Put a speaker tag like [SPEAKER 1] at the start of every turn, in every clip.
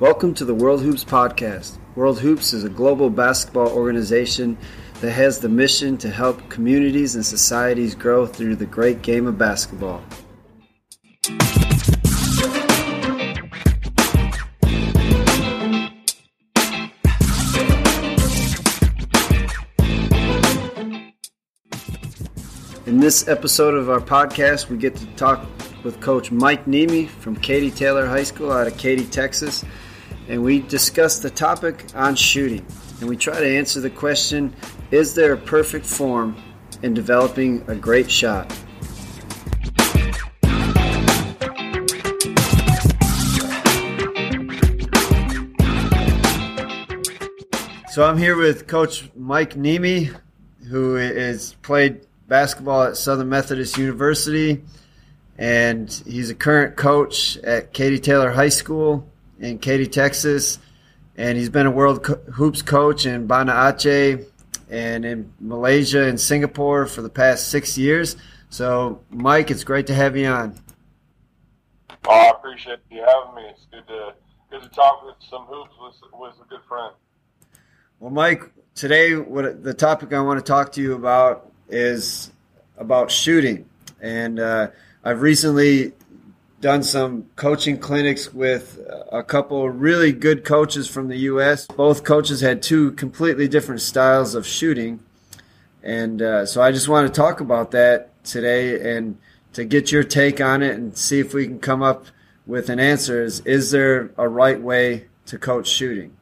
[SPEAKER 1] Welcome to the World Hoops Podcast. World Hoops is a global basketball organization that has the mission to help communities and societies grow through the great game of basketball. In this episode of our podcast, we get to talk with Coach Mike Niemi from Katy Taylor High School out of Katy, Texas, and we discuss the topic on shooting. And we try to answer the question Is there a perfect form in developing a great shot? So I'm here with Coach Mike Niemi, who is played basketball at Southern Methodist University, and he's a current coach at Katy Taylor High School in Katy, Texas. And he's been a World Co- Hoops coach in Banda Aceh and in Malaysia and Singapore for the past six years. So, Mike, it's great to have you on.
[SPEAKER 2] Oh, I appreciate you having me. It's good to good to talk with some hoops with, with a good friend.
[SPEAKER 1] Well, Mike, today what the topic I want to talk to you about is about shooting, and uh, I've recently done some coaching clinics with a couple really good coaches from the U.S. Both coaches had two completely different styles of shooting, and uh, so I just want to talk about that today and to get your take on it and see if we can come up with an answer. Is is there a right way to coach shooting?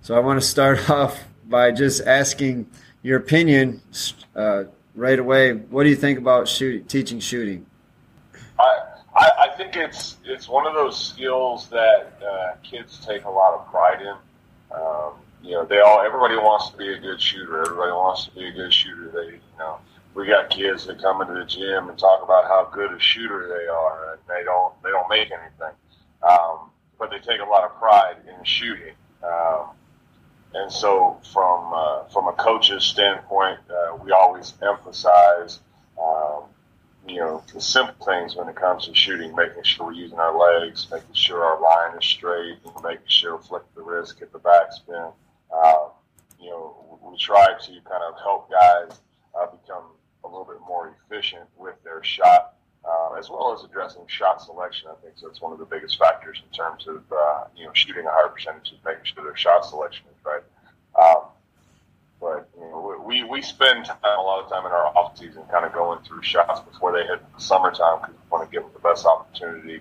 [SPEAKER 1] So I want to start off by just asking your opinion uh, right away. What do you think about shoot, teaching shooting?
[SPEAKER 2] I, I, think it's it's one of those skills that uh, kids take a lot of pride in. Um, you know, they all everybody wants to be a good shooter. Everybody wants to be a good shooter. They you know we got kids that come into the gym and talk about how good a shooter they are, and they don't they don't make anything, um, but they take a lot of pride in shooting. Um, and so, from uh, from a coach's standpoint, uh, we always emphasize, um, you know, the simple things when it comes to shooting, making sure we're using our legs, making sure our line is straight, making sure we flick the wrist, get the backspin. Uh, you know, we try to kind of help guys uh, become a little bit more efficient with their shot uh, as well as addressing shot selection. I think that's one of the biggest factors in terms of uh, you know shooting a higher percentage of making sure their shot selection is right. Um, we we spend time, a lot of time in our off season kind of going through shots before they hit the summertime because we want to give them the best opportunity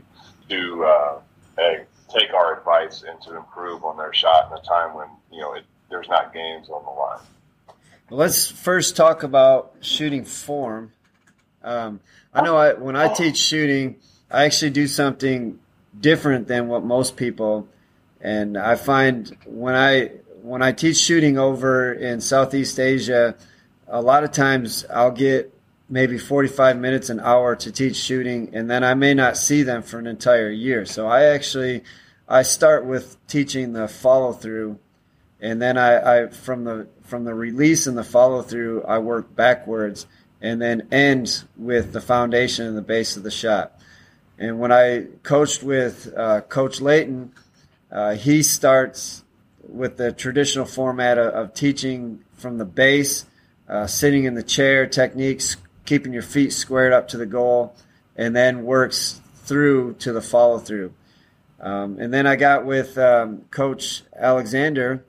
[SPEAKER 2] to uh, take our advice and to improve on their shot in a time when you know it, there's not games on the line.
[SPEAKER 1] Let's first talk about shooting form. Um, I know I, when I teach shooting, I actually do something different than what most people. And I find when I when I teach shooting over in Southeast Asia, a lot of times I'll get maybe 45 minutes an hour to teach shooting and then I may not see them for an entire year. So I actually I start with teaching the follow through and then I, I from the from the release and the follow through I work backwards and then end with the foundation and the base of the shot. And when I coached with uh, Coach Layton, uh, he starts with the traditional format of, of teaching from the base, uh, sitting in the chair techniques, keeping your feet squared up to the goal, and then works through to the follow through. Um, and then I got with um, Coach Alexander,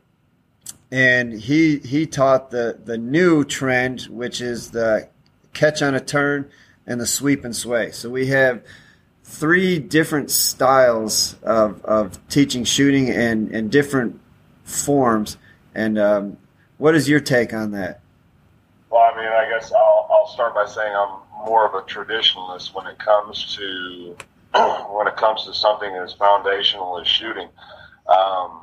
[SPEAKER 1] and he he taught the the new trend, which is the catch on a turn, and the sweep and sway. So we have three different styles of, of teaching shooting and, and different forms. And um, what is your take on that?
[SPEAKER 2] Well, I mean, I guess I'll, I'll start by saying I'm more of a traditionalist when it comes to when it comes to something as foundational as shooting. Um,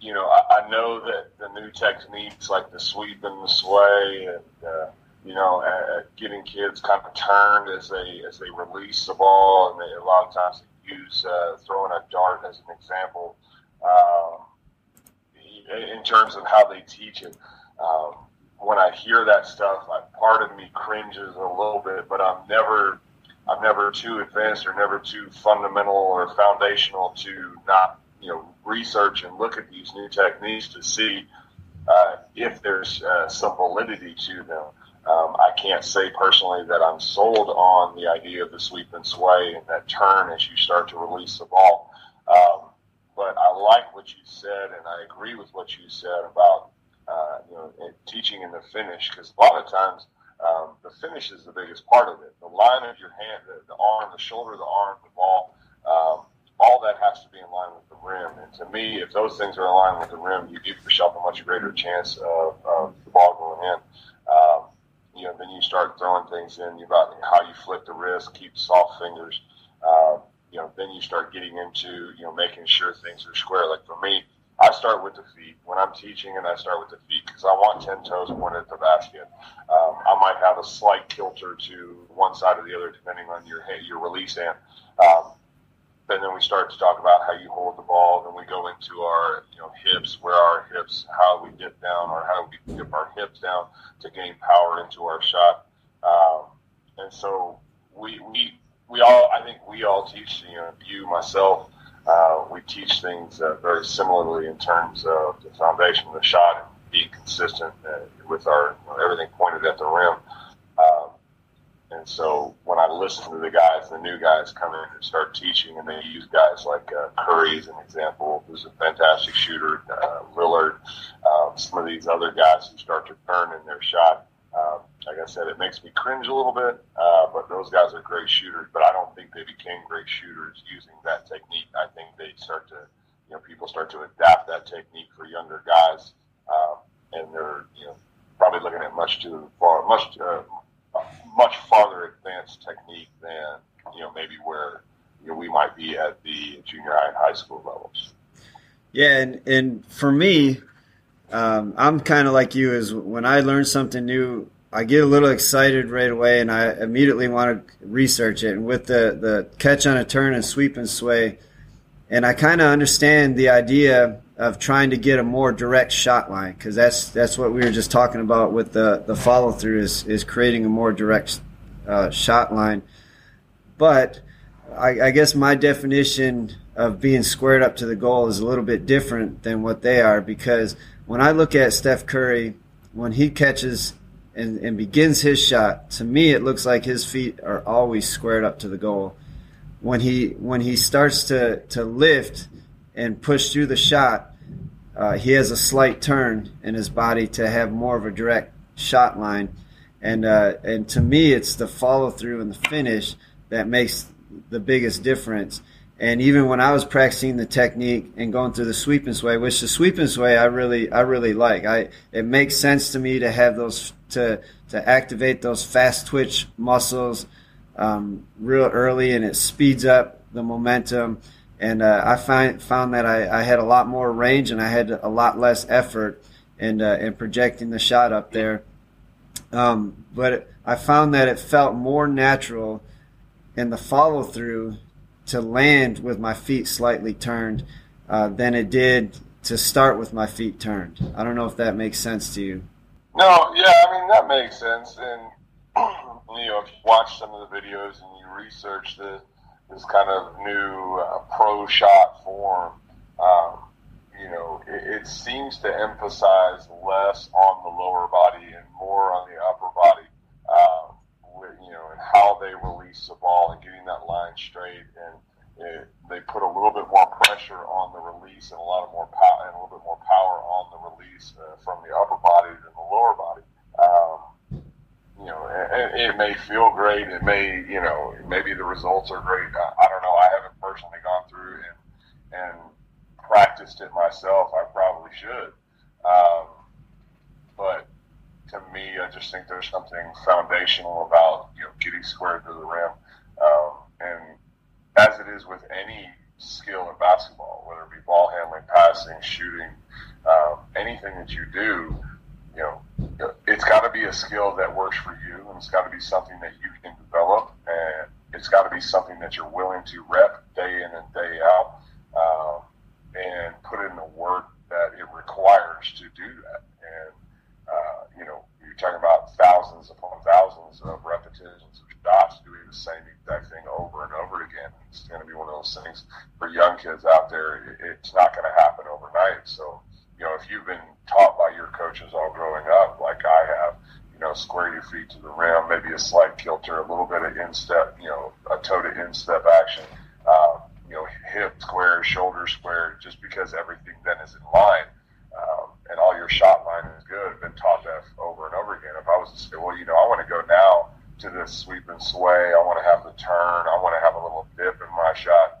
[SPEAKER 2] you know, I, I, know that the new techniques like the sweep and the sway and uh, you know, uh, getting kids kind of turned as they as they release the ball, and they a lot of times they use uh, throwing a dart as an example um, in terms of how they teach it. Um, when I hear that stuff, part of me cringes a little bit, but I'm never I'm never too advanced or never too fundamental or foundational to not you know research and look at these new techniques to see uh, if there's uh, some validity to them. Um, I can't say personally that I'm sold on the idea of the sweep and sway and that turn as you start to release the ball. Um, but I like what you said, and I agree with what you said about uh, you know teaching in the finish because a lot of times um, the finish is the biggest part of it. The line of your hand, the, the arm, the shoulder, the arm, the ball, um, all that has to be in line with the rim. And to me, if those things are in line with the rim, you give yourself a much greater chance of, of the ball going in. Um, you know, then you start throwing things in about how you flick the wrist, keep soft fingers. Uh, you know, then you start getting into you know making sure things are square. Like for me, I start with the feet when I'm teaching, and I start with the feet because I want ten toes pointed at the basket. Um, I might have a slight kilter to one side or the other depending on your your release hand. Um, and then we start to talk about how you hold the ball. Then we go into our you know hips, where our hips, how we dip down, or how we dip our hips down to gain power into our shot. Um, and so we we we all I think we all teach you know you myself. Uh, we teach things uh, very similarly in terms of the foundation of the shot and being consistent uh, with our you know, everything pointed at the rim. Um, and so when I listen to the guys, the new guys come in and start teaching, and they use guys like uh, Curry as an example, who's a fantastic shooter, uh, Lillard, um, some of these other guys who start to turn in their shot. Like I said, it makes me cringe a little bit, uh, but those guys are great shooters. But I don't think they became great shooters using that technique. I think they start to, you know, people start to adapt that technique for younger guys, um, and they're, you know, probably looking at much too far, much uh, much farther advanced technique than you know maybe where you know, we might be at the junior high and high school levels.
[SPEAKER 1] Yeah, and and for me, um, I'm kind of like you. Is when I learn something new, I get a little excited right away, and I immediately want to research it. And with the the catch on a turn and sweep and sway, and I kind of understand the idea of trying to get a more direct shot line because that's that's what we were just talking about with the the follow through is is creating a more direct uh, shot line. But I, I, guess my definition of being squared up to the goal is a little bit different than what they are because when I look at Steph Curry when he catches and, and begins his shot, to me it looks like his feet are always squared up to the goal. When he when he starts to to lift and push through the shot, uh, he has a slight turn in his body to have more of a direct shot line. And uh, and to me, it's the follow through and the finish that makes the biggest difference. And even when I was practicing the technique and going through the sweep and sway, which the sweep and sway I really I really like. I it makes sense to me to have those to to activate those fast twitch muscles um, real early, and it speeds up the momentum and uh, I find found that I, I, had a lot more range and I had a lot less effort in uh, in projecting the shot up there. Um, but I found that it felt more natural in the follow through to land with my feet slightly turned uh, than it did to start with my feet turned. I don't know if that makes sense to you.
[SPEAKER 2] No, yeah, I mean that makes sense, and you know if you watch some of the videos and you research the this kind of new uh, pro shot form, um, you know, it, it, seems to emphasize less on the lower body and more on the upper body, um, with, you know, and how they release the ball and getting that line straight. And it, they put a little bit more pressure on the release and a lot of more power and a little bit more power on the release uh, from the upper body than the lower body. Um, you know, it, it may feel great. It may, you know, maybe the results are great. I, I don't know. I haven't personally gone through and and practiced it myself. I probably should. Um, but to me, I just think there's something foundational about you know getting squared to the rim, um, and as it is with any skill in basketball, whether it be ball handling, passing, shooting, um, anything that you do, you know, it's got to be a skill that works for you, and it's got to be something that you can develop, and it's got to be something that you're willing to rep day in and day out, um, and put in the work that it requires to do that. And uh, you know, you're talking about thousands upon thousands of repetitions of shots doing the same exact thing over and over again. It's going to be one of those things for young kids out there. It's not know, square your feet to the rim, maybe a slight kilter, a little bit of instep, you know, a toe to instep action, uh, you know, hip square, shoulder square, just because everything then is in line. Um, and all your shot line is good. I've been taught that over and over again. If I was to say, well, you know, I want to go now to this sweep and sway, I want to have the turn, I want to have a little dip in my shot.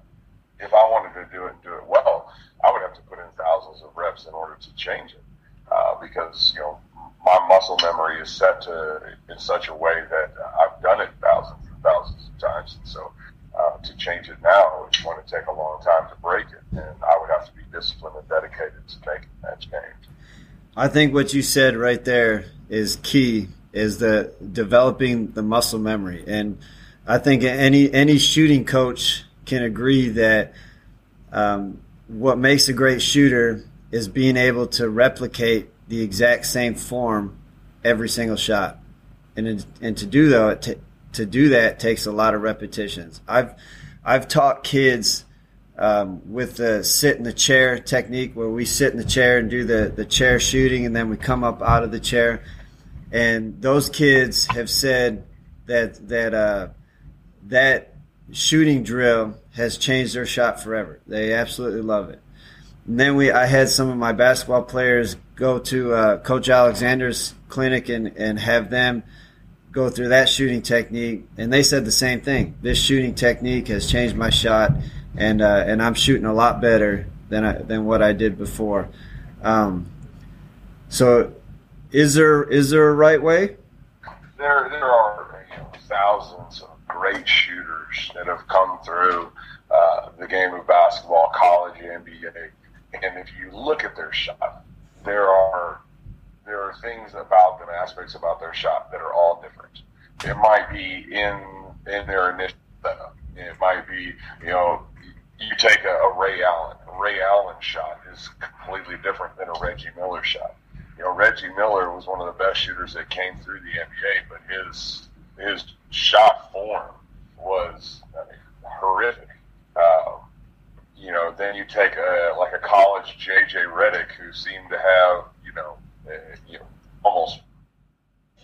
[SPEAKER 2] If I wanted to do it and do it well, I would have to put in thousands of reps in order to change it. Uh, because, you know, my muscle memory is set to in such a way that I've done it thousands and thousands of times. And so uh, to change it now, it's going to take a long time to break it. And I would have to be disciplined and dedicated to making that change.
[SPEAKER 1] I think what you said right there is key is the developing the muscle memory. And I think any, any shooting coach can agree that, um, what makes a great shooter is being able to replicate the exact same form every single shot. And, and to do that, to, to do that takes a lot of repetitions. I've, I've taught kids um, with the sit in the chair technique where we sit in the chair and do the, the chair shooting and then we come up out of the chair. And those kids have said that, that, uh, that shooting drill has changed their shot forever. They absolutely love it. And then we, I had some of my basketball players go to uh, Coach Alexander's clinic and, and have them go through that shooting technique, and they said the same thing. This shooting technique has changed my shot, and uh, and I'm shooting a lot better than I, than what I did before. Um, so, is there is there a right way?
[SPEAKER 2] There there are you know, thousands of great shooters that have come through uh, the game of basketball, college, NBA, and if you look at their shot, there are there are things about them, aspects about their shot that are all different. It might be in in their initial setup. It might be, you know, you take a, a Ray Allen. A Ray Allen shot is completely different than a Reggie Miller shot. You know, Reggie Miller was one of the best shooters that came through the NBA, but his his shot form was I mean, horrific. Uh, you know, then you take a like a college JJ Redick who seemed to have you know uh, you know almost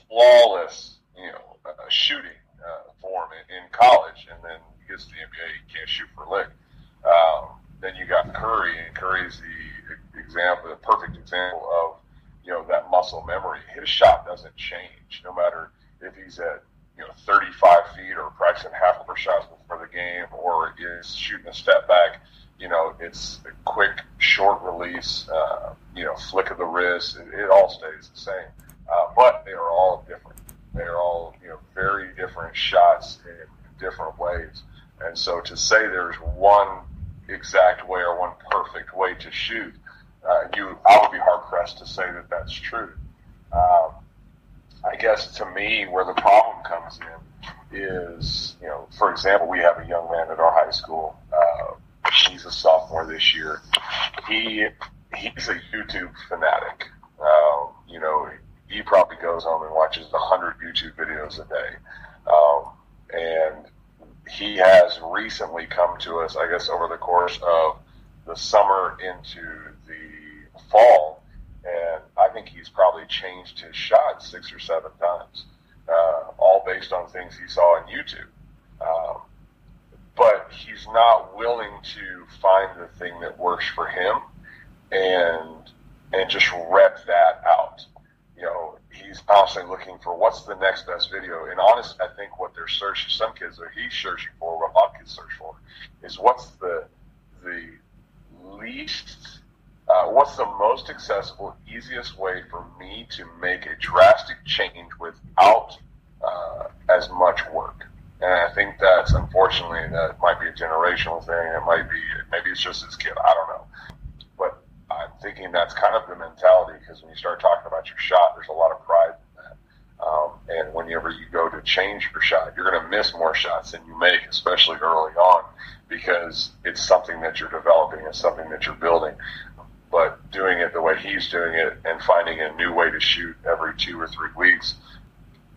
[SPEAKER 2] flawless you know uh, shooting uh, form in, in college, and then he gets to the NBA, he can't shoot for a lick. Um, then you got Curry, and Curry's the example, the perfect example of you know that muscle memory. His shot doesn't change no matter if he's at you know 35 feet or practicing half of her shots before the game or is shooting a step back you know, it's a quick, short release, uh, you know, flick of the wrist. It, it all stays the same. Uh, but they are all different. They are all, you know, very different shots in different ways. And so to say there's one exact way or one perfect way to shoot, uh, you, I would be hard pressed to say that that's true. Um, I guess to me, where the problem comes in is, you know, for example, we have a young man at our high school, uh, He's a sophomore this year. He he's a YouTube fanatic. Um, you know, he probably goes home and watches a hundred YouTube videos a day. Um, and he has recently come to us, I guess, over the course of the summer into fall, and I think he's probably changed his shot six or seven times, uh, all based on things he saw on YouTube. Um, but he's not willing to find the thing that works for him and and just rep that out. You know, he's constantly looking for what's the next best video. And honestly, I think what they're searching, some kids are he's searching for, what a lot of kids search for, is what's the the least, uh, what's the most accessible, easiest way for me to make a drastic change without uh, as much work. And I think that's unfortunately that might be a generational thing. It might be maybe it's just his kid. I don't know. But I'm thinking that's kind of the mentality because when you start talking about your shot, there's a lot of pride in that. Um, and whenever you go to change your shot, you're going to miss more shots than you make, especially early on, because it's something that you're developing, it's something that you're building. But doing it the way he's doing it and finding a new way to shoot every two or three weeks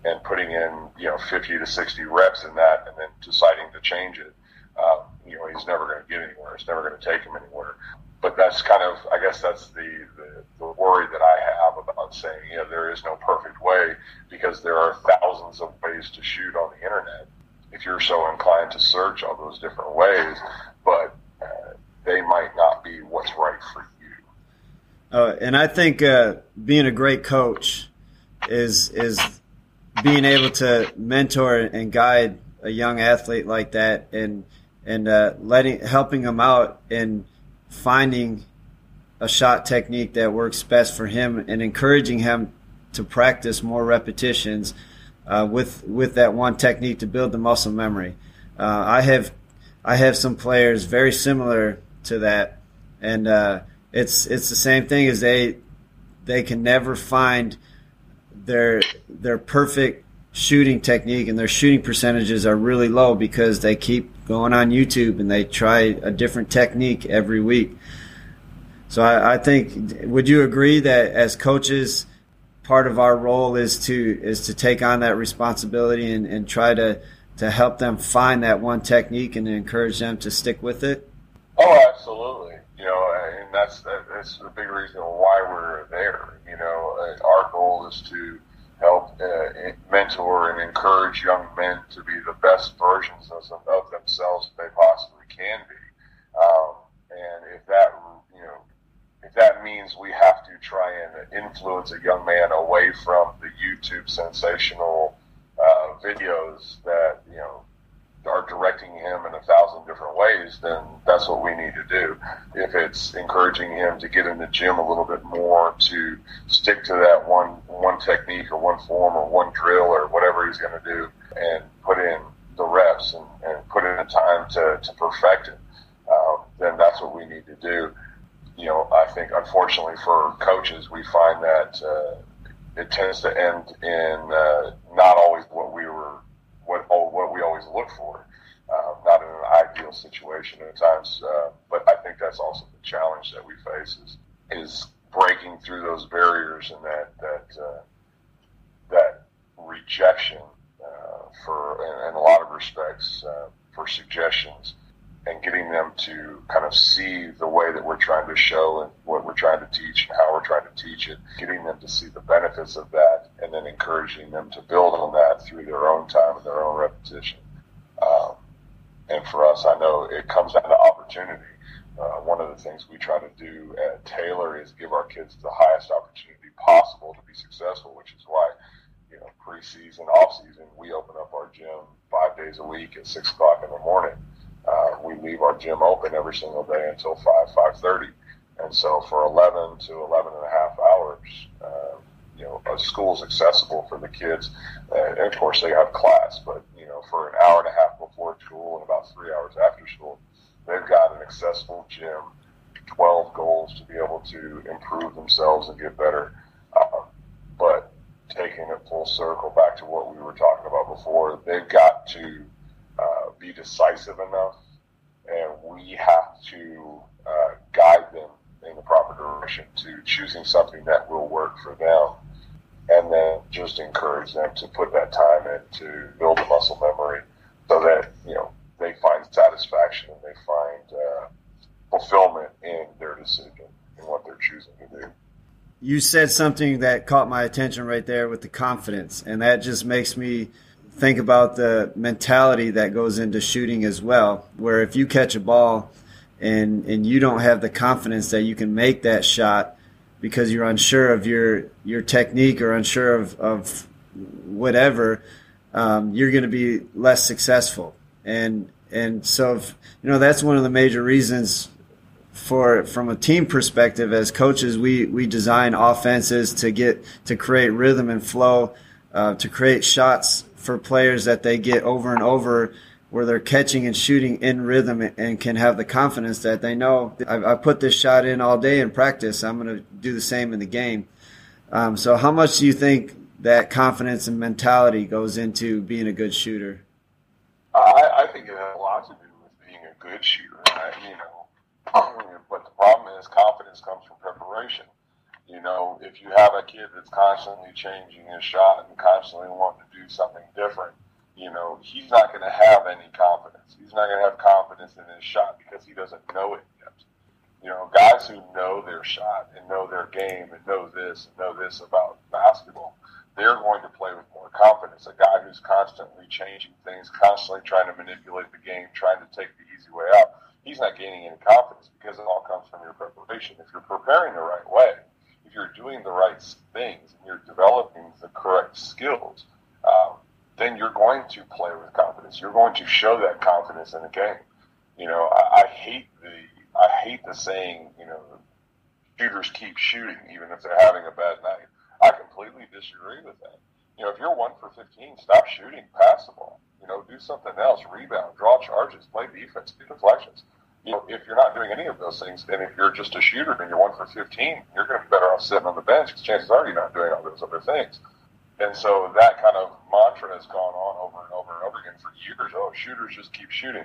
[SPEAKER 2] and putting in you know 50 to 60 reps in that, and then deciding to change it, uh, you know, he's never going to get anywhere. It's never going to take him anywhere. But that's kind of, I guess, that's the, the, the worry that I have about saying, you know, there is no perfect way because there are thousands of ways to shoot on the internet. If you're so inclined to search all those different ways, but uh, they might not be what's right for you.
[SPEAKER 1] Uh, and I think uh, being a great coach is is being able to mentor and guide a young athlete like that, and and uh, letting helping them out and finding a shot technique that works best for him, and encouraging him to practice more repetitions uh, with with that one technique to build the muscle memory. Uh, I have I have some players very similar to that, and uh, it's it's the same thing as they they can never find their their perfect shooting technique and their shooting percentages are really low because they keep going on YouTube and they try a different technique every week. So I, I think would you agree that as coaches part of our role is to is to take on that responsibility and, and try to to help them find that one technique and encourage them to stick with it?
[SPEAKER 2] Oh, absolutely and that's that's the big reason why we're there. You know, uh, our goal is to help uh, mentor and encourage young men to be the best versions of, of themselves they possibly can be. Um, and if that you know if that means we have to try and influence a young man away from the YouTube sensational uh, videos that know directing him in a thousand different ways, then that's what we need to do. If it's encouraging him to get in the gym a little bit more, to stick to that one one technique or one form or one drill or whatever he's going to do, and put in the reps and, and put in the time to, to perfect it, um, then that's what we need to do. You know, I think unfortunately for coaches, we find that uh, it tends to end in uh, not always what we were what oh, what we always look for. Uh, not in an ideal situation at times, uh, but I think that's also the challenge that we face is is breaking through those barriers and that that uh, that rejection uh, for in, in, a lot of respects uh, for suggestions and getting them to kind of see the way that we're trying to show and what we're trying to teach and how we're trying to teach it, getting them to see the benefits of that, and then encouraging them to build on that through their own time and their own repetition. And for us, I know it comes down to opportunity. Uh, one of the things we try to do at Taylor is give our kids the highest opportunity possible to be successful, which is why, you know, preseason, off season, we open up our gym five days a week at six o'clock in the morning uh, we leave our gym open every single day until 5, 5.30. And so for 11 to 11 and a half hours, uh, you know, a school's accessible for the kids. and of course, they have class, but, you know, for an hour and a half before school and about three hours after school, accessible gym, 12 goals to be able to improve themselves and get better. Uh, but taking it full circle back to what we were talking about before, they've got to uh, be decisive enough, and we have to uh, guide them in the proper direction to choosing something that will work for them, and then just encourage them to put that time in to build the muscle memory, so that you know they find satisfaction and they find uh, fulfillment in their decision in what they're choosing to do
[SPEAKER 1] you said something that caught my attention right there with the confidence, and that just makes me think about the mentality that goes into shooting as well. Where if you catch a ball and and you don't have the confidence that you can make that shot because you're unsure of your your technique or unsure of, of whatever, um, you're going to be less successful. And and so if, you know that's one of the major reasons for from a team perspective as coaches we we design offenses to get to create rhythm and flow uh, to create shots for players that they get over and over where they're catching and shooting in rhythm and can have the confidence that they know I, I put this shot in all day in practice. I'm going to do the same in the game. Um, so, how much do you think that confidence and mentality goes into being a good shooter?
[SPEAKER 2] I, I think it has a lot to do with being a good shooter. I, you know, but the problem is confidence comes from preparation. You know, if you have a kid that's constantly changing his shot and constantly wanting to do something different, you know, he's not going to have any confidence. He's not going to have confidence in his shot because he doesn't know it yet. You know, guys who know their shot and know their game and know this and know this about basketball, they're going to play with more confidence. A guy who's constantly changing things, constantly trying to manipulate the game, trying to take the easy way out, he's not gaining any confidence because it all comes from your preparation. If you're preparing the right way, if you're doing the right things and you're developing the correct skills, um, then you're going to play with confidence. You're going to show that confidence in the game. You know, I, I hate the I hate the saying, you know, shooters keep shooting even if they're having a bad night. I completely disagree with that. You know, if you're one for 15, stop shooting, pass the ball. You know, do something else, rebound, draw charges, play defense, do deflections you know, if you're not doing any of those things, and if you're just a shooter and you're one for 15, you're going to be better off sitting on the bench because chances are you're not doing all those other things. And so that kind of mantra has gone on over and over and over again for years. Oh, shooters just keep shooting.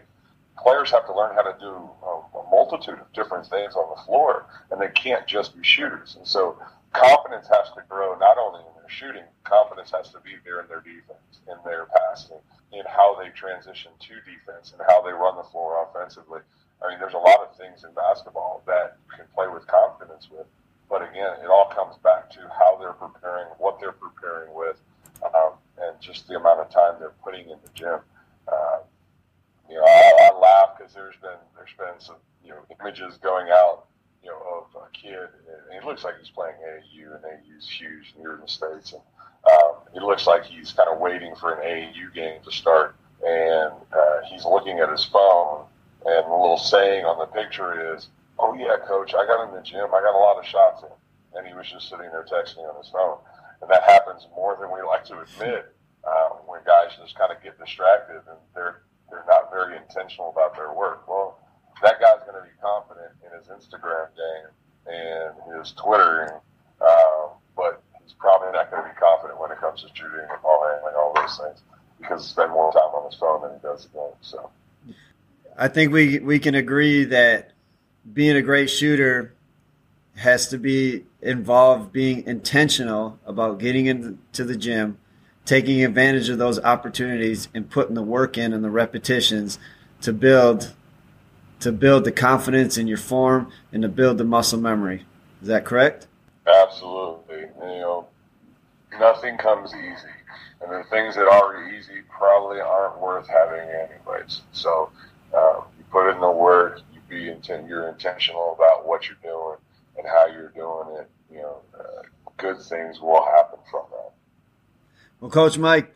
[SPEAKER 2] Players have to learn how to do a, a multitude of different things on the floor, and they can't just be shooters. And so confidence has to grow not only in their shooting, confidence has to be there in their defense, in their passing, in how they transition to defense, and how they run the floor offensively. I mean, there's a lot of things in basketball that you can play with confidence with. But again, it all comes back to how they're preparing, what they're preparing with, um, and just the amount of time they're putting in the gym. Uh, you know, I, I laugh because there's been there's been some you know images going out, you know, of a kid, and he looks like he's playing AAU, and AAU's huge in the states, and it looks like he's kind of waiting for an AAU game to start, and uh, he's looking at his phone and the little saying on the picture is, "Oh yeah, coach, I got in the gym. I got a lot of shots in." And he was just sitting there texting on his phone. And that happens more than we like to admit um, when guys just kind of get distracted and they're they're not very intentional about their work. Well, that guy's going to be confident in his Instagram game and his Twitter, but probably not going to be confident when it comes to shooting and ball handling, all those things, because he spends more time on his phone than he does the game. So.
[SPEAKER 1] I think we we can agree that being a great shooter has to be involved being intentional about getting into the gym, taking advantage of those opportunities and putting the work in and the repetitions to build to build the confidence in your form and to build the muscle memory. Is that correct?
[SPEAKER 2] Absolutely. You know, nothing comes easy. And the things that are easy probably aren't worth having anyways. So um, you put in the work, you be intent, you're intentional about what you're doing and how you're doing it. You know, uh, good things will happen from that.
[SPEAKER 1] Well, Coach Mike,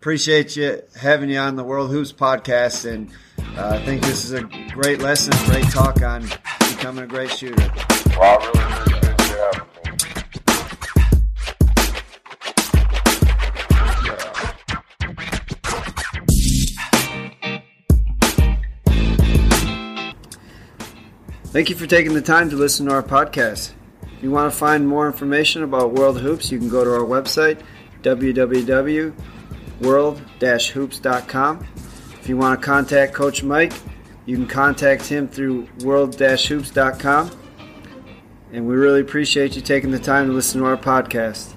[SPEAKER 1] appreciate you having you on the World Hoops podcast, and uh, I think this is a great lesson, great talk on becoming a great shooter.
[SPEAKER 2] Well, I really
[SPEAKER 1] Thank you for taking the time to listen to our podcast. If you want to find more information about World Hoops, you can go to our website, www.world-hoops.com. If you want to contact Coach Mike, you can contact him through world-hoops.com. And we really appreciate you taking the time to listen to our podcast.